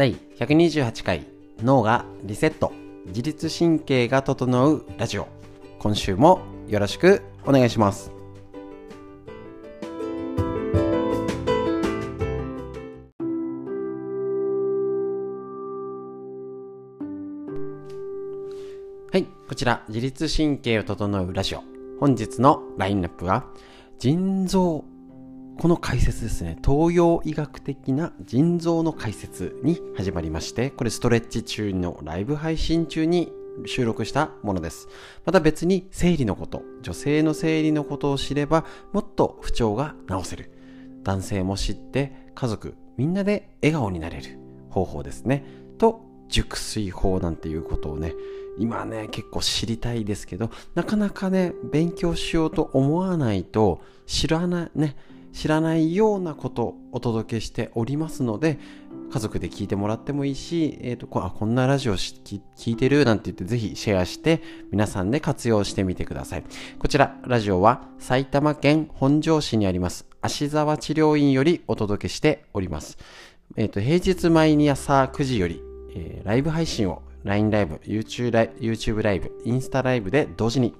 第128回脳がリセット自律神経が整うラジオ。今週もよろしくお願いします。はいこちら自律神経を整うラジオ。本日のラインナップは腎臓この解説ですね。東洋医学的な腎臓の解説に始まりましてこれストレッチ中のライブ配信中に収録したものです。また別に生理のこと女性の生理のことを知ればもっと不調が治せる。男性も知って家族みんなで笑顔になれる方法ですね。と熟睡法なんていうことをね今ね結構知りたいですけどなかなかね勉強しようと思わないと知らないね知らないようなことをお届けしておりますので家族で聞いてもらってもいいし、えーと、こあこんなラジオ聞いてるなんて言ってぜひシェアして皆さんで活用してみてください。こちらラジオは埼玉県本庄市にあります芦沢治療院よりお届けしております。え、ー、と平日毎朝9時より、えー、ライブ配信を LINE ライブ、YouTube ライブ、インスタライブで同時に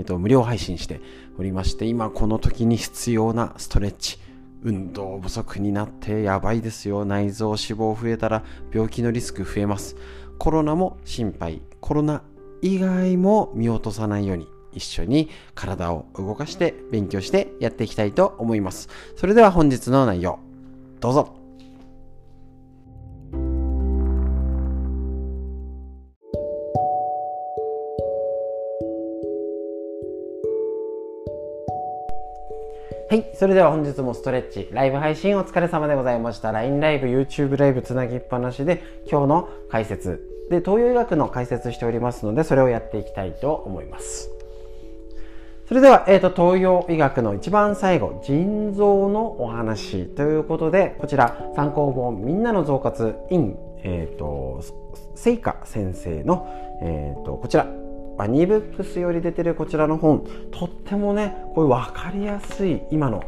えっと、無料配信しておりまして、今この時に必要なストレッチ、運動不足になってやばいですよ。内臓脂肪増えたら病気のリスク増えます。コロナも心配。コロナ以外も見落とさないように一緒に体を動かして勉強してやっていきたいと思います。それでは本日の内容、どうぞ。はい。それでは本日もストレッチ、ライブ配信お疲れ様でございました。LINE ライブ、YouTube ライブつなぎっぱなしで、今日の解説、で、東洋医学の解説しておりますので、それをやっていきたいと思います。それでは、えっ、ー、と、東洋医学の一番最後、腎臓のお話ということで、こちら、参考本、みんなの増活 in、えっ、ー、と、聖火先生の、えっ、ー、と、こちら、バニーブックスより出てるこちらの本とってもねこういう分かりやすい今の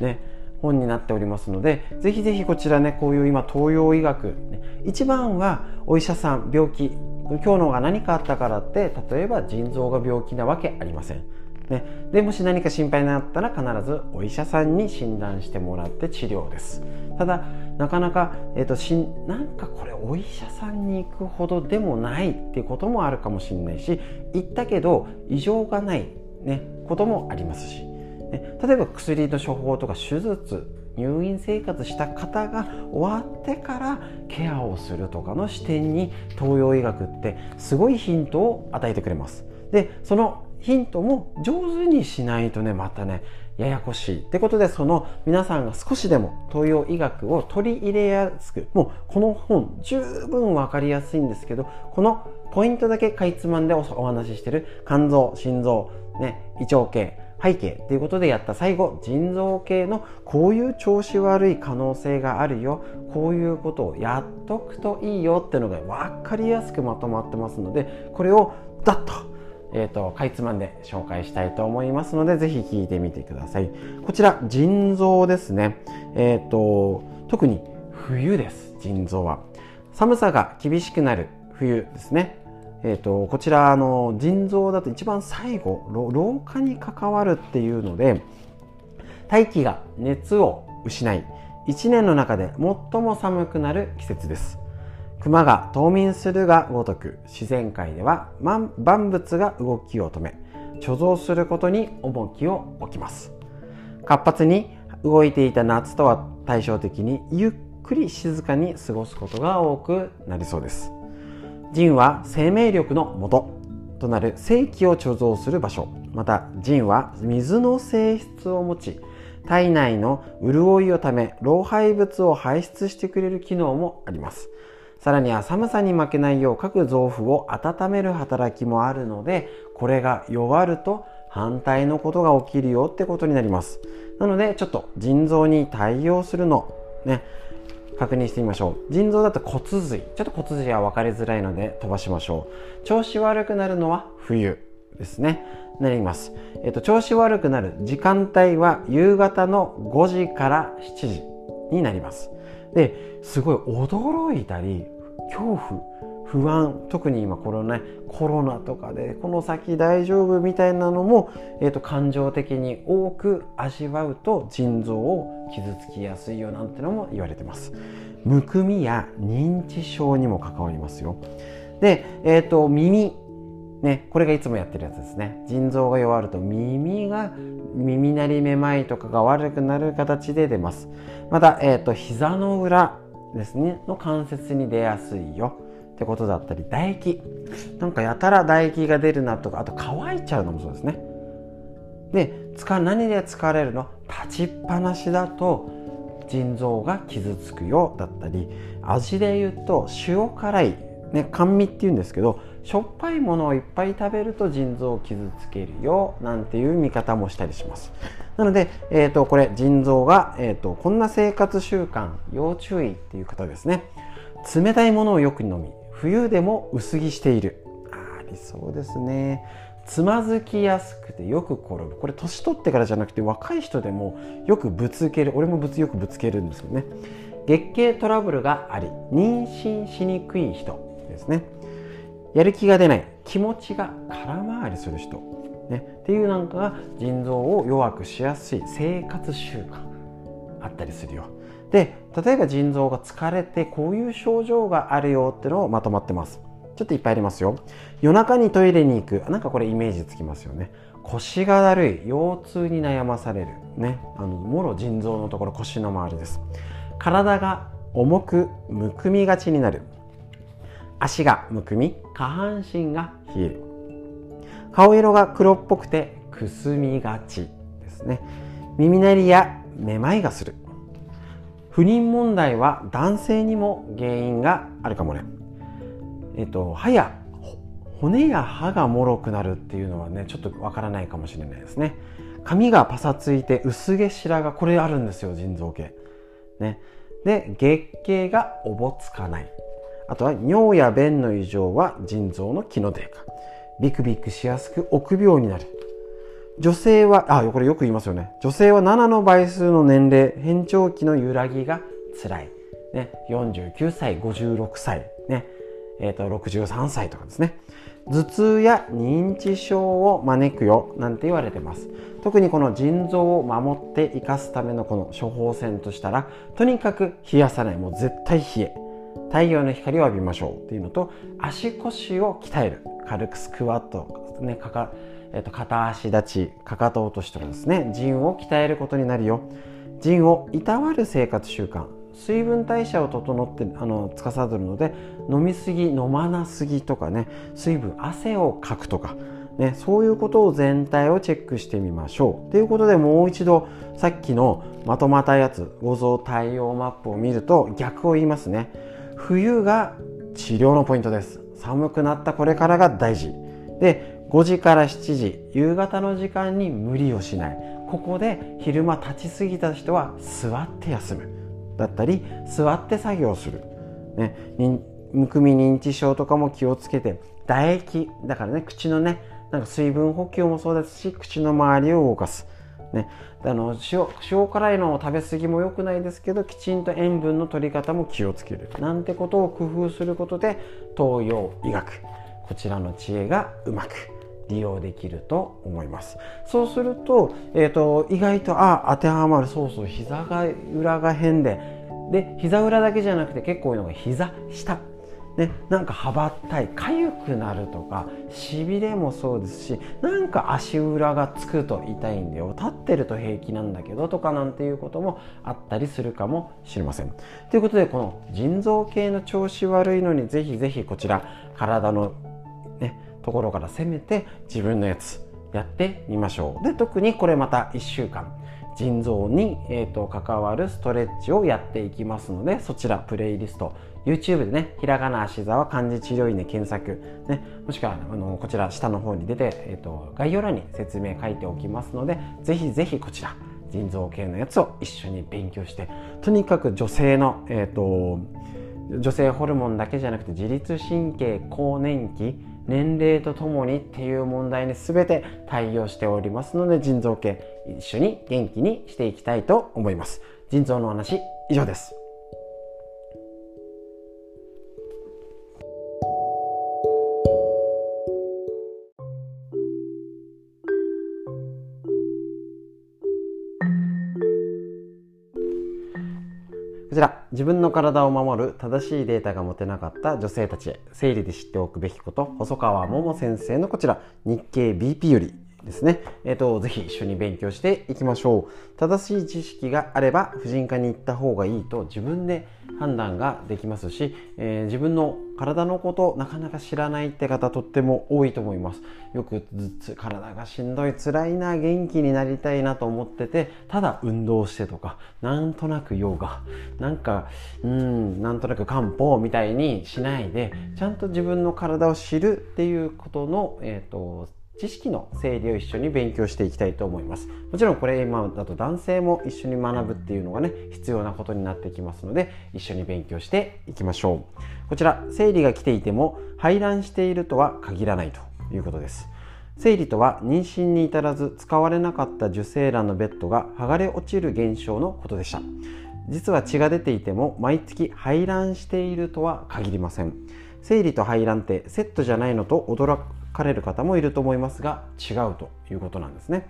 ね本になっておりますのでぜひぜひこちらねこういう今東洋医学、ね、一番はお医者さん病気今日のが何かあったからって例えば腎臓が病気なわけありません。ね、でもし何か心配になったら必ずお医者さんに診断してもらって治療です。ただなかなか、えーと、しなんかこれお医者さんに行くほどでもないっていうこともあるかもしれないし行ったけど異常がない、ね、こともありますし、ね、例えば薬の処方とか手術入院生活した方が終わってからケアをするとかの視点に東洋医学ってすごいヒントを与えてくれます。でそのヒントも上手にしないとねまたねややこしい。ってことでその皆さんが少しでも東洋医学を取り入れやすくもうこの本十分分かりやすいんですけどこのポイントだけかいつまんでお話ししてる肝臓心臓、ね、胃腸系背景っていうことでやった最後腎臓系のこういう調子悪い可能性があるよ。こういうことをやっとくといいよっていうのが分かりやすくまとまってますのでこれをダッとえーと、かいつまんで紹介したいと思いますのでぜひ聞いてみてください。こちら腎臓ですね。え、ー、と特に冬です腎臓は。寒さが厳しくなる冬ですね。えーと、こちらあの腎臓だと一番最後老化に関わるっていうので大気が熱を失い1年の中で最も寒くなる季節です。熊が冬眠するがごとく自然界では万物が動きを止め貯蔵することに重きを置きます。活発に動いていた夏とは対照的にゆっくり静かに過ごすことが多くなりそうです。腎は生命力の元ととなる正気を貯蔵する場所。また腎は水の性質を持ち体内の潤いをため老廃物を排出してくれる機能もあります。さらには寒さに負けないよう各臓腑を温める働きもあるのでこれが弱ると反対のことが起きるよってことになります。なのでちょっと腎臓に対応するの。ね。確認してみましょう。腎臓だと骨髄。ちょっと骨髄は分かりづらいので飛ばしましょう。調子悪くなるのは冬ですね。なります、えっと、調子悪くなる時間帯は夕方の5時から7時になります。ですごい驚いたり恐怖不安特に今このねコロナとかでこの先大丈夫みたいなのも、えーと、感情的に多く味わうと腎臓を傷つきやすいよなんてのも言われてます。むくみや認知症にも関わりますよ。で、えーと、耳ね、これがいつもやってるやつですね。腎臓が弱ると耳が耳鳴りめまいとかが悪くなる形で出ます。また、えーと膝の裏ですね。の関節に出やすいよ。ってことだったり唾液。なんかやたら唾液が出るなとかあと乾いちゃうのもそうですね。で何で疲れるの？立ちっぱなしだと腎臓が傷つくよだったり味で言うと塩辛い、ね、甘味っていうんですけどしょっぱいものをいっぱい食べると腎臓を傷つけるよなんていう見方もしたりします。なので、えーと、これ腎臓が、えーとこんな生活習慣要注意っていう方ですね。冷たいものをよく飲み冬でも薄着している。ありそうですね。つまずきやすくてよく転ぶ。これ年取ってからじゃなくて若い人でもよくぶつける。俺もぶつよくぶつけるんですよね。月経トラブルがあり妊娠しにくい人ですね。やる気が出ない。気持ちが空回りする人、ね、っていうなんかが腎臓を弱くしやすい生活習慣あったりするよ。で例えば腎臓が疲れてこういう症状があるよってのをまとまってます。ちょっといっぱいありますよ。夜中にトイレに行く。なんかこれイメージつきますよね。腰がだるい。腰痛に悩まされる。ね。あのもろ腎臓のところ腰の周りです。体が重くむくみがちになる。足がむくみ下半身が冷える。顔色が黒っぽくてくすみがちですね。耳鳴りやめまいがする。不妊問題は男性にも原因があるかもね。えっと、歯や骨や歯がもろくなるっていうのはねちょっとわからないかもしれないですね。髪がパサついて薄毛白髪これあるんですよ腎臓系。ね。で月経がおぼつかない。あとは尿や便の異常は腎臓の機能低下。ビクビクしやすく臆病になる女性は、あ、これよく言いますよね。女性は7の倍数の年齢、変調期の揺らぎが辛い。ね、49歳、56歳、ね、えっ、ー、と、63歳とかですね。頭痛や認知症を招くよ、なんて言われてます。特にこの腎臓を守って生かすためのこの処方箋としたら、とにかく冷やさない。もう絶対冷え。太陽の光を浴びましょうっていうのと、足腰を鍛える。軽くスクワット、ね、かか、えっと、片足立ちかかと落としとかですね腎を鍛えることになるよ腎をいたわる生活習慣水分代謝を整ってあの司るので飲みすぎ飲まなすぎとかね水分汗をかくとかね、そういうことを全体をチェックしてみましょう。ということでもう一度さっきのまとまったやつ五臓対応マップを見ると逆を言いますね。冬が治療のポイントです。寒くなったこれからが大事。で5時から7時夕方の時間に無理をしない。ここで昼間立ちすぎた人は座って休む。だったり座って作業する、ね、むくみ認知症とかも気をつけて唾液だからね口のねなんか水分補給もそうですし口の周りを動かす、ね、あの塩塩辛いのを食べ過ぎも良くないですけどきちんと塩分の取り方も気をつける。なんてことを工夫することで東洋医学。こちらの知恵がうまく利用できると思います。そうすると,、えーと、意外とあ当てはまる。そうそう膝が裏が変で。で膝裏だけじゃなくて結構多いのが膝下。ね、なんか羽ばったい痒くなるとかしびれもそうですしなんか足裏がつくと痛いんだよ立ってると平気なんだけどとかなんていうこともあったりするかもしれません。ということでこの腎臓系の調子悪いのにぜひぜひこちら体のねところから攻めて自分のやつやってみましょうで特にこれまた1週間腎臓に、えーと、関わるストレッチをやっていきますのでそちらプレイリスト。YouTube でねひらがな足沢漢字治療院で検索、ね、もしくはあのこちら下の方に出て、えーと、概要欄に説明書いておきますのでぜひぜひこちら腎臓系のやつを一緒に勉強してとにかく女性の、えーと女性ホルモンだけじゃなくて自律神経更年期年齢とともにっていう問題に全て対応しておりますので腎臓系一緒に元気にしていきたいと思います。腎臓の話以上です。自分の体を守る正しいデータが持てなかった女性たちへ生理で知っておくべきこと細川桃先生のこちら日経 BP よりですね、えーと、ぜひ一緒に勉強していきましょう。正しい知識があれば婦人科に行った方がいいと自分で判断ができますし、えー、自分の体のことなかなか知らないって方とっても多いと思います。よくずつ体がしんどい辛いな元気になりたいなと思っててただ運動してとかなんとなくヨガなんかうんなんとなく漢方みたいにしないでちゃんと自分の体を知るっていうことのえっ、ー、と知識の整理を一緒に勉強していきたいと思います。もちろんこれ今だと男性も一緒に学ぶっていうのがね必要なことになってきますので一緒に勉強していきましょう。こちら生理が来ていても排卵しているとは限らないということです。生理とは妊娠に至らず使われなかった受精卵のベッドが剥がれ落ちる現象のことでした。実は血が出ていても毎月排卵しているとは限りません。生理と排卵ってセットじゃないのと驚かれる方もいると思いますが違うということなんですね。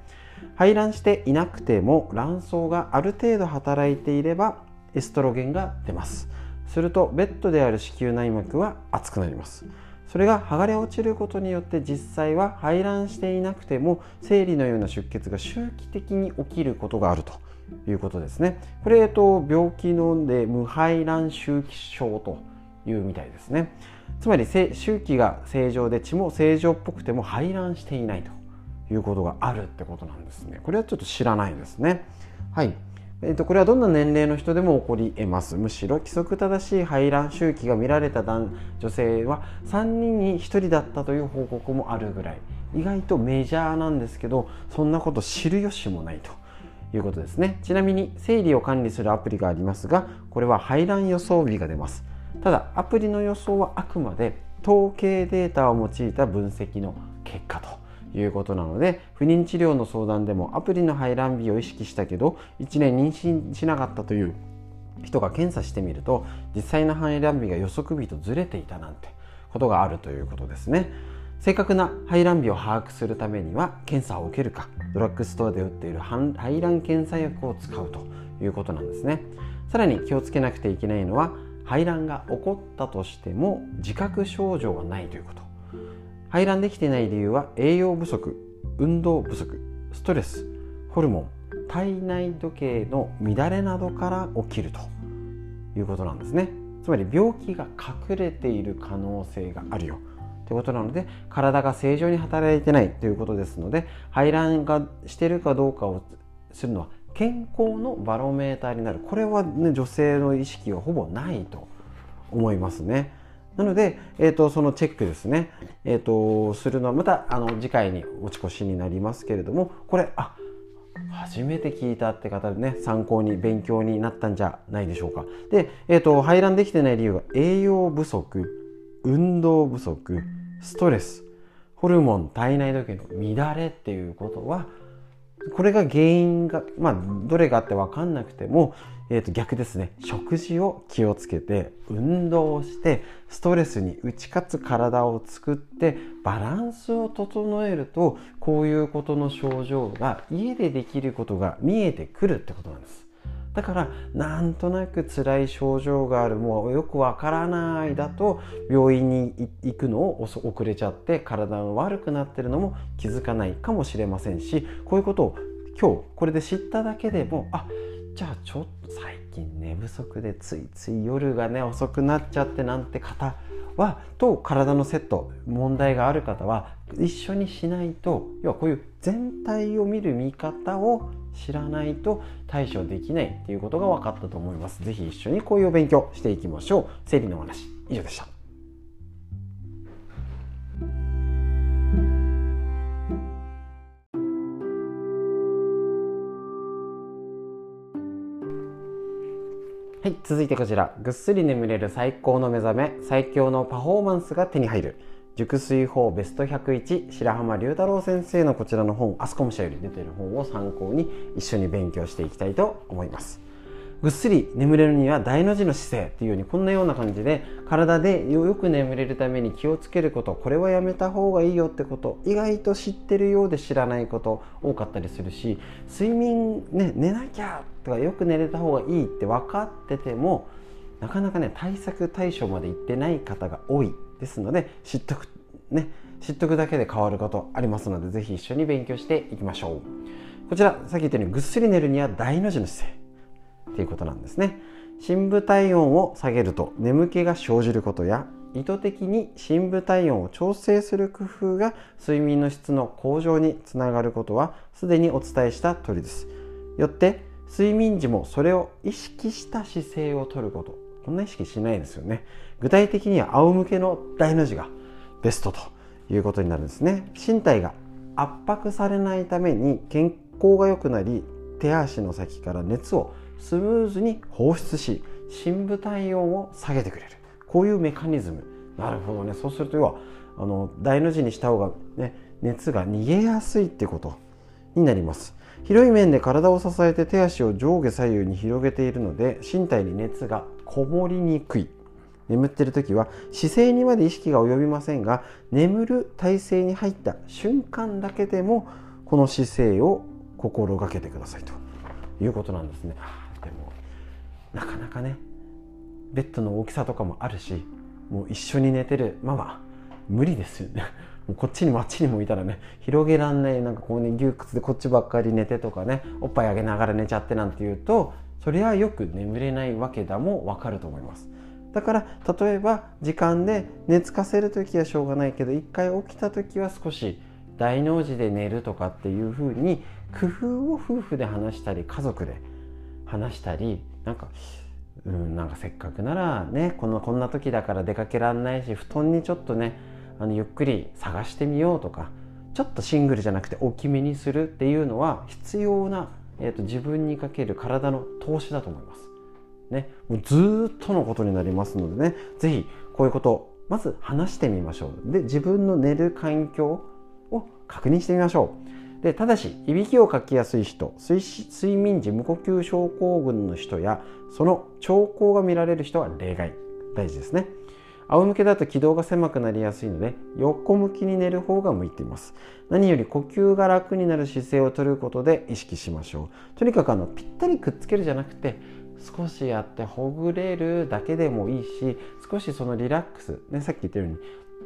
排卵していなくても卵巣がある程度働いていればエストロゲンが出ます。するとベッドである子宮内膜は熱くなります。それが剥がれ落ちることによって実際は排卵していなくても生理のような出血が周期的に起きることがあるということですね。これ、えっと、病気ので無排卵周期症というみたいですね。つまり周期が正常で血も正常っぽくても排卵していないということがあるってことなんですね。これはちょっと知らないですね。はい。えー、とこれはどんな年齢の人でも起こり得ます。むしろ規則正しい排卵周期が見られた女性は3人に1人だったという報告もあるぐらい。意外とメジャーなんですけどそんなこと知る由もないということですね。ちなみに生理を管理するアプリがありますがこれは排卵予想日が出ます。ただアプリの予想はあくまで統計データを用いた分析の結果ということなので不妊治療の相談でもアプリの排卵日を意識したけど1年妊娠しなかったという人が検査してみると実際の排卵日が予測日とずれていたなんてことがあるということですね。正確な排卵日を把握するためには検査を受けるかドラッグストアで売っている排卵検査薬を使うということなんですね。さらに気をつけなくていけないのは排卵が起こったとしても自覚症状がないということ。排卵できてない理由は栄養不足運動不足ストレスホルモン体内時計の乱れなどから起きるということなんですね。つまり病気が隠れている可能性があるよ。ということなので体が正常に働いてないということですので排卵がしてるかどうかをするのは健康のバロメーターになる。これは、ね、女性の意識はほぼないと思いますね。なので、えーと、そのチェックですね、えーと、するのはまたあの次回に落ち越しになりますけれどもこれあ初めて聞いたって方でね参考に勉強になったんじゃないでしょうか。で、えーと、排卵できてない理由は栄養不足運動不足ストレスホルモン体内時計の乱れっていうことはこれが原因が、まあ、どれがあって分かんなくても、えー、と逆ですね食事を気をつけて運動をしてストレスに打ち勝つ体を作ってバランスを整えるとこういうことの症状が家でできることが見えてくるってことなんです。だからなんとなく辛い症状があるもうよくわからないだと病院に行くのを遅れちゃって体が悪くなってるのも気づかないかもしれませんしこういうことを今日これで知っただけでもあじゃあちょっと最近寝不足でついつい夜がね遅くなっちゃってなんて方はと体のセット問題がある方は一緒にしないと要はこういう全体を見る見方を知らないと対処できないっていうことが分かったと思います。是非一緒にこういう勉強していきましょう。生理の話以上でした。はい、続いてこちら。ぐっすり眠れる最高の目覚め、最強のパフォーマンスが手に入る。熟睡法ベスト101白浜龍太郎先生のこちらの本アスコム社より出ている本を参考に一緒に勉強していきたいと思いますぐっすり眠れるには大の字の姿勢っていうようにこんなような感じで体でよく眠れるために気をつけることこれはやめた方がいいよってこと意外と知ってるようで知らないこと多かったりするし睡眠ね寝なきゃとかよく寝れた方がいいって分かっててもなかなかね対策対処までいってない方が多い。ですので知っとくね知っとくだけで変わることありますので是非一緒に勉強していきましょう。こちらさっき言ったようにぐっすり寝るには大の字の姿勢。っていうことなんですね。深部体温を下げると眠気が生じることや意図的に深部体温を調整する工夫が睡眠の質の向上につながることはすでにお伝えした通りです。よって睡眠時もそれを意識した姿勢をとること。こんな意識しないですよね。具体的には仰向けの大の字がベストということになるんですね。身体が圧迫されないために健康が良くなり手足の先から熱をスムーズに放出し深部体温を下げてくれる。こういうメカニズム。なるほどね。そうすると要はあの大の字にした方が、ね、熱が逃げやすいってことになります。広い面で体を支えて手足を上下左右に広げているので身体に熱がこもりにくい。眠ってる時は姿勢にまで意識が及びませんが眠る体勢に入った瞬間だけでもこの姿勢を心がけてくださいということなんですね。でもなかなかねベッドの大きさとかもあるしもう一緒に寝てるママ無理ですよね。もうこっちにもあっちにもいたらね広げらんないなんかこうね窮屈でこっちばっかり寝てとかねおっぱいあげながら寝ちゃってなんて言うとそれはよく眠れないわけだもわかると思います。だから例えば時間で寝つかせる時はしょうがないけど一回起きた時は少し大の字で寝るとかっていうふうに工夫を夫婦で話したり家族で話したりなんかうん、なんかせっかくならねこのこんな時だから出かけらんないし布団にちょっとねあのゆっくり探してみようとかちょっとシングルじゃなくて大きめにするっていうのは必要な、えーと、自分にかける体の投資だと思います。ね、もうずっとのことになりますのでね是非こういうことまず話してみましょうで自分の寝る環境を確認してみましょう。でただしいびきをかきやすい人睡眠時無呼吸症候群の人やその兆候が見られる人は例外。大事ですね。仰向けだと気道が狭くなりやすいので横向きに寝る方が向いています。何より呼吸が楽になる姿勢をとることで意識しましょう。とにかくあのぴったりくっつけるじゃなくて少しやってほぐれるだけでもいいし少しそのリラックス、ね、さっき言ったように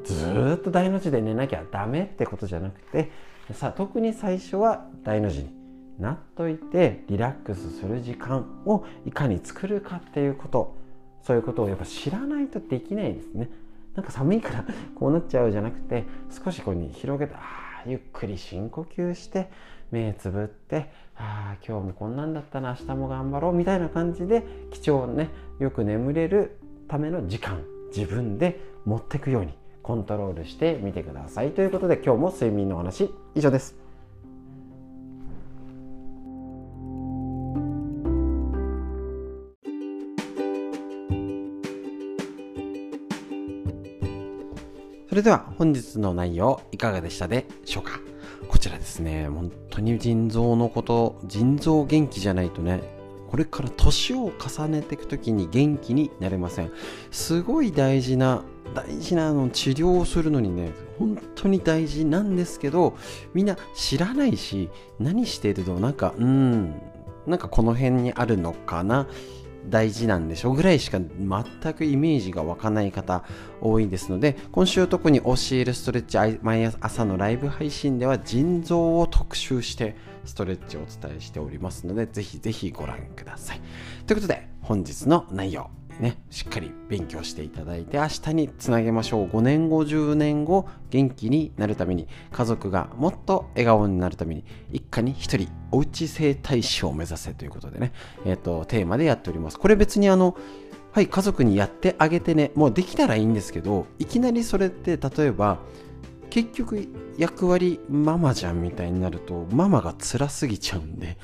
ずっと大の字で寝なきゃダメってことじゃなくてさ特に最初は大の字になっといてリラックスする時間をいかに作るかっていうこと。そういうことをやっぱ知らないとできないですね。なんか寒いから こうなっちゃうじゃなくて少しこうに広げてあゆっくり深呼吸して目つぶってああ今日もこんなんだったな明日も頑張ろうみたいな感じで貴重ねよく眠れるための時間自分で持ってくようにコントロールしてみてください。ということで今日も睡眠の話以上です。それでは本日の内容いかがでしたでしょうか？こちらですね。本当に腎臓のこと腎臓元気じゃないとねこれから年を重ねていく時に元気になれません。すごい大事な大事なの治療をするのにね本当に大事なんですけどみんな知らないし何してるとなんかうんなんかこの辺にあるのかな？大事なんでしょぐらいしか全くイメージが湧かない方多いですので今週特に教えるストレッチ毎朝のライブ配信では腎臓を特集してストレッチをお伝えしておりますのでぜひぜひご覧ください。ということで本日の内容。ね、しっかり勉強していただいて明日につなげましょう。5年後10年後元気になるために家族がもっと笑顔になるために一家に一人おうち整体師を目指せということでね、えーと、テーマでやっております。これ別にあのはい家族にやってあげてねもうできたらいいんですけどいきなりそれって例えば結局役割ママじゃんみたいになるとママが辛すぎちゃうんで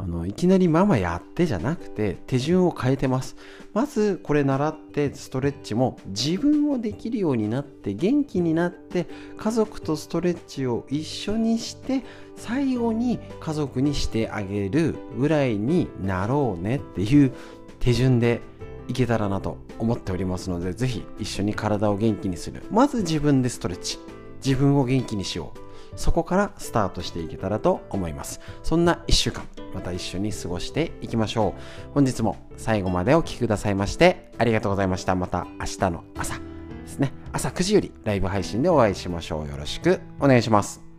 あのいきなりママやってじゃなくて手順を変えてます。まずこれ習ってストレッチも自分をできるようになって元気になって家族とストレッチを一緒にして最後に家族にしてあげるぐらいになろうねっていう手順でいけたらなと思っておりますのでぜひ一緒に体を元気にする。まず自分でストレッチ。自分を元気にしよう。そこからスタートしていけたらと思います。そんな1週間また一緒に過ごしていきましょう。本日も最後までお聴きくださいましてありがとうございました。また明日の朝ですね。朝9時よりライブ配信でお会いしましょう。よろしくお願いします。